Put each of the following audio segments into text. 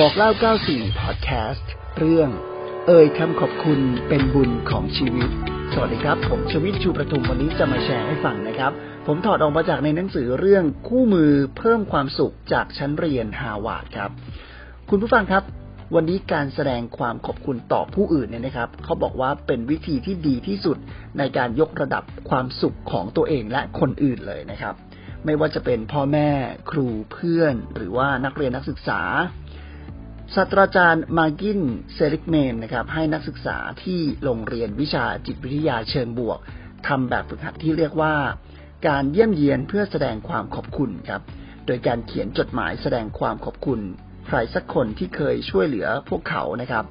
บอกเล่า 94 พอดแคสต์ เรื่อง เอ่ยคำขอบคุณเป็นบุญของชีวิต สวัสดีครับ ผมชวิตชูประทุมวันนี้จะมาแชร์ให้ฟังนะครับ ผมถอดออกมาจากในหนังสือเรื่องคู่มือเพิ่มความสุขจากชั้นเรียนฮาวาดครับ คุณผู้ฟังครับ วันนี้การแสดงความขอบคุณต่อผู้อื่นเนี่ยนะครับ เขาบอกว่าเป็นวิธีที่ดีที่สุดในการยกระดับความสุขของตัวเองและคนอื่นเลยนะครับ ไม่ว่าจะเป็นพ่อแม่ ครูเพื่อน หรือว่านักเรียนนักศึกษา ศาสตราจารย์มากินเซริกเมนนะครับ ให้นักศึกษาที่โรงเรียนวิชาจิตวิทยาเชิงบวกทำแบบฝึกหัดที่เรียกว่า การเยี่ยมเยียนเพื่อแสดงความขอบคุณครับ โดยการเขียนจดหมายแสดงความขอบคุณ ใครสักคนที่เคยช่วยเหลือพวกเขานะครับ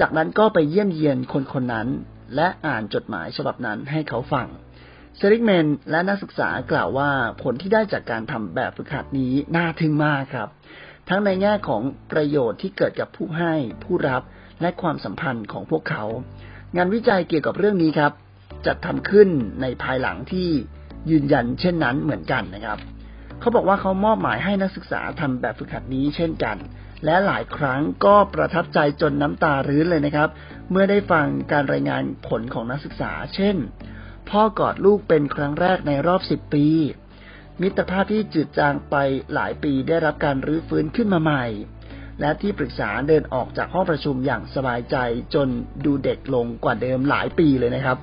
จากนั้นก็ไปเยี่ยมเยียนคนคนนั้น และอ่านจดหมายฉบับนั้นให้เขาฟังเซริกเมนและนักศึกษากล่าวว่าผลที่ได้จากการทำแบบฝึกหัดนี้น่าทึ่งมากครับ ทั้งในแง่ของประโยชน์ที่เกิดกับผู้ให้ ผู้รับและความสัมพันธ์ของพวกเขา งานวิจัยเกี่ยวกับเรื่องนี้ครับจัดทำขึ้นในภายหลังที่ยืนยันเช่นนั้นเหมือนกันนะครับ เขาบอกว่าเขามอบหมายให้นักศึกษาทำแบบฝึกหัดนี้เช่นกัน และหลายครั้งก็ประทับใจจนน้ำตารื้นเลยนะครับ เมื่อได้ฟังการรายงานผลของนักศึกษา เช่น พ่อกอดลูกเป็นครั้งแรกในรอบสิบปี มิตรภาพที่จืดจางไปหลายปีได้รับการรื้อฟื้นขึ้นมาใหม่ และที่ปรึกษาเดินออกจากห้องประชุมอย่างสบายใจจนดูเด็กลงกว่าเดิมหลายปีเลยนะครับ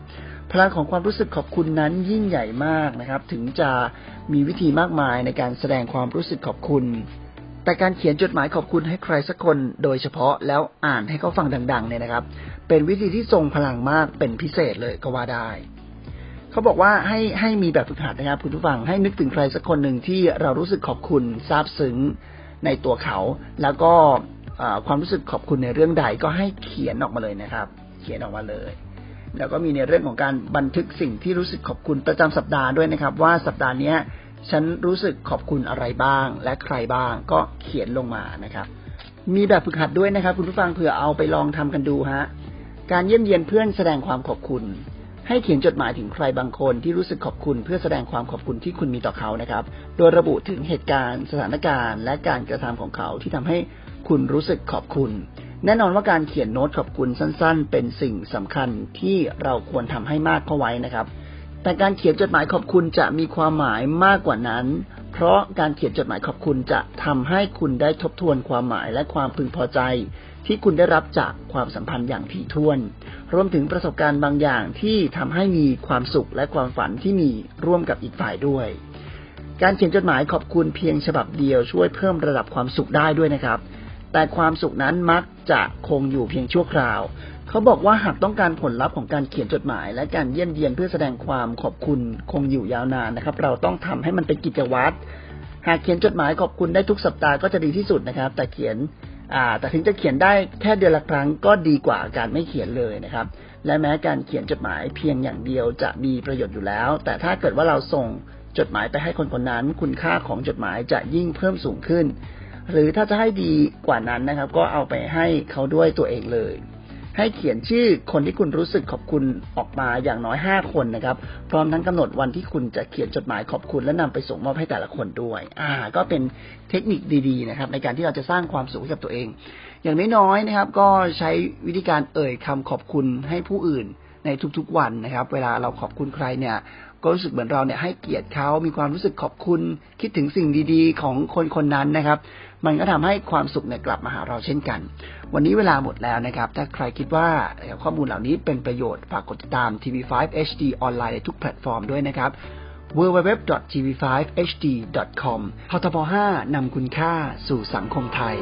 พลังของความรู้สึกขอบคุณนั้นยิ่งใหญ่มากนะครับ ถึงจะมีวิธีมากมายในการแสดงความรู้สึกขอบคุณ แต่การเขียนจดหมายขอบคุณให้ใครสักคน โดยเฉพาะแล้วอ่านให้เขาฟังดัง ๆ เนี่ยนะครับ เป็นวิธีที่ทรงพลังมากเป็นพิเศษเลยก็ว่าได้ เขาบอกว่าให้ให้มีแบบฝึกหัดนะครับคุณผู้ฟังให้นึกถึงใครสักคนหนึ่งที่เรารู้สึกขอบคุณซาบซึ้งในตัวเขา แล้วก็ความรู้สึกขอบคุณในเรื่องใดก็ให้เขียนออกมาเลยนะครับ เขียนออกมาเลย แล้วก็มีในเรื่องของการบันทึกสิ่งที่รู้สึกขอบคุณประจำสัปดาห์ด้วยนะครับ ว่าสัปดาห์นี้ฉันรู้สึกขอบคุณอะไรบ้าง และใครบ้าง ก็เขียนลงมานะครับ มีแบบฝึกหัดด้วยนะครับ คุณผู้ฟังเผื่อเอาไปลองทำกันดูฮะการเยี่ยมเยียนเพื่อนแสดงความขอบคุณ ให้เขียนจดหมายถึงใครบางคนที่รู้สึกขอบคุณเพื่อแสดงความขอบคุณที่คุณมีต่อเขานะครับ โดยระบุถึงเหตุการณ์ สถานการณ์ และการกระทำของเขาที่ทำให้คุณรู้สึกขอบคุณ แน่นอนว่าการเขียนโน้ตขอบคุณสั้น ๆ เป็นสิ่งสำคัญที่เราควรทำให้มากเข้าไว้นะครับ แต่การเขียนจดหมายขอบคุณจะมีความหมายมากกว่านั้น เพราะการเขียนจดหมายขอบคุณจะทำให้คุณได้ทบทวนความหมายและความพึงพอใจ ที่คุณได้รับจากความสัมพันธ์อย่างถี่ถ้วน รวมถึงประสบการณ์บางอย่างที่ทำให้มีความสุขและความฝันที่มีร่วมกับอีกฝ่ายด้วย การเขียนจดหมายขอบคุณเพียงฉบับเดียวช่วยเพิ่มระดับความสุขได้ด้วยนะครับ แต่ความสุขนั้นมักจะคงอยู่เพียงชั่วคราว เขาบอกว่าหากต้องการผลลัพธ์ของการเขียนจดหมาย และการเยี่ยมเยียนเพื่อแสดงความขอบคุณคงอยู่ยาวนานนะครับ เราต้องทำให้มันเป็นกิจวัตรหากเขียนจดหมายขอบคุณได้ทุกสัปดาห์ก็จะดีที่สุดนะครับ แต่เขียนแต่ถึงจะเขียนได้แค่เดือนละครั้งก็ดีกว่าการไม่เขียนเลยนะครับ และแม้การเขียนจดหมายเพียงอย่างเดียวจะมีประโยชน์อยู่แล้ว แต่ถ้าเกิดว่าเราส่งจดหมายไปให้คนคนนั้น คุณค่าของจดหมายจะยิ่งเพิ่มสูงขึ้น หรือถ้าจะให้ดีกว่านั้นนะครับ ก็เอาไปให้เขาด้วยตัวเองเลย ให้เขียนชื่อคนที่คุณรู้สึกขอบคุณออกมาอย่างน้อยห้าคนนะครับ พร้อมทั้งกำหนดวันที่คุณจะเขียนจดหมายขอบคุณและนำไปส่งมอบให้แต่ละคนด้วย อ่า ก็เป็นเทคนิคดีๆนะครับ ในการที่เราจะสร้างความสุขให้กับตัวเอง อย่างน้อยๆนะครับ ก็ใช้วิธีการเอ่ยคำขอบคุณให้ผู้อื่นในทุกๆวันนะครับ เวลาเราขอบคุณใครเนี่ย ก็รู้สึกเหมือนเราเนี่ยให้เกียรติเขามีความรู้สึกขอบคุณคิดถึงสิ่งดีๆ ของคนคนนั้นนะครับ มันก็ทำให้ความสุขเนี่ยกลับมาหาเราเช่นกัน วันนี้เวลาหมดแล้วนะครับ ถ้าใครคิดว่าข้อมูลเหล่านี้เป็นประโยชน์ฝากกดติดตาม TV5 HD ออนไลน์ในทุกแพลตฟอร์มด้วยนะครับ www.tv5hd.com ททบ5นำคุณค่าสู่สังคมไทย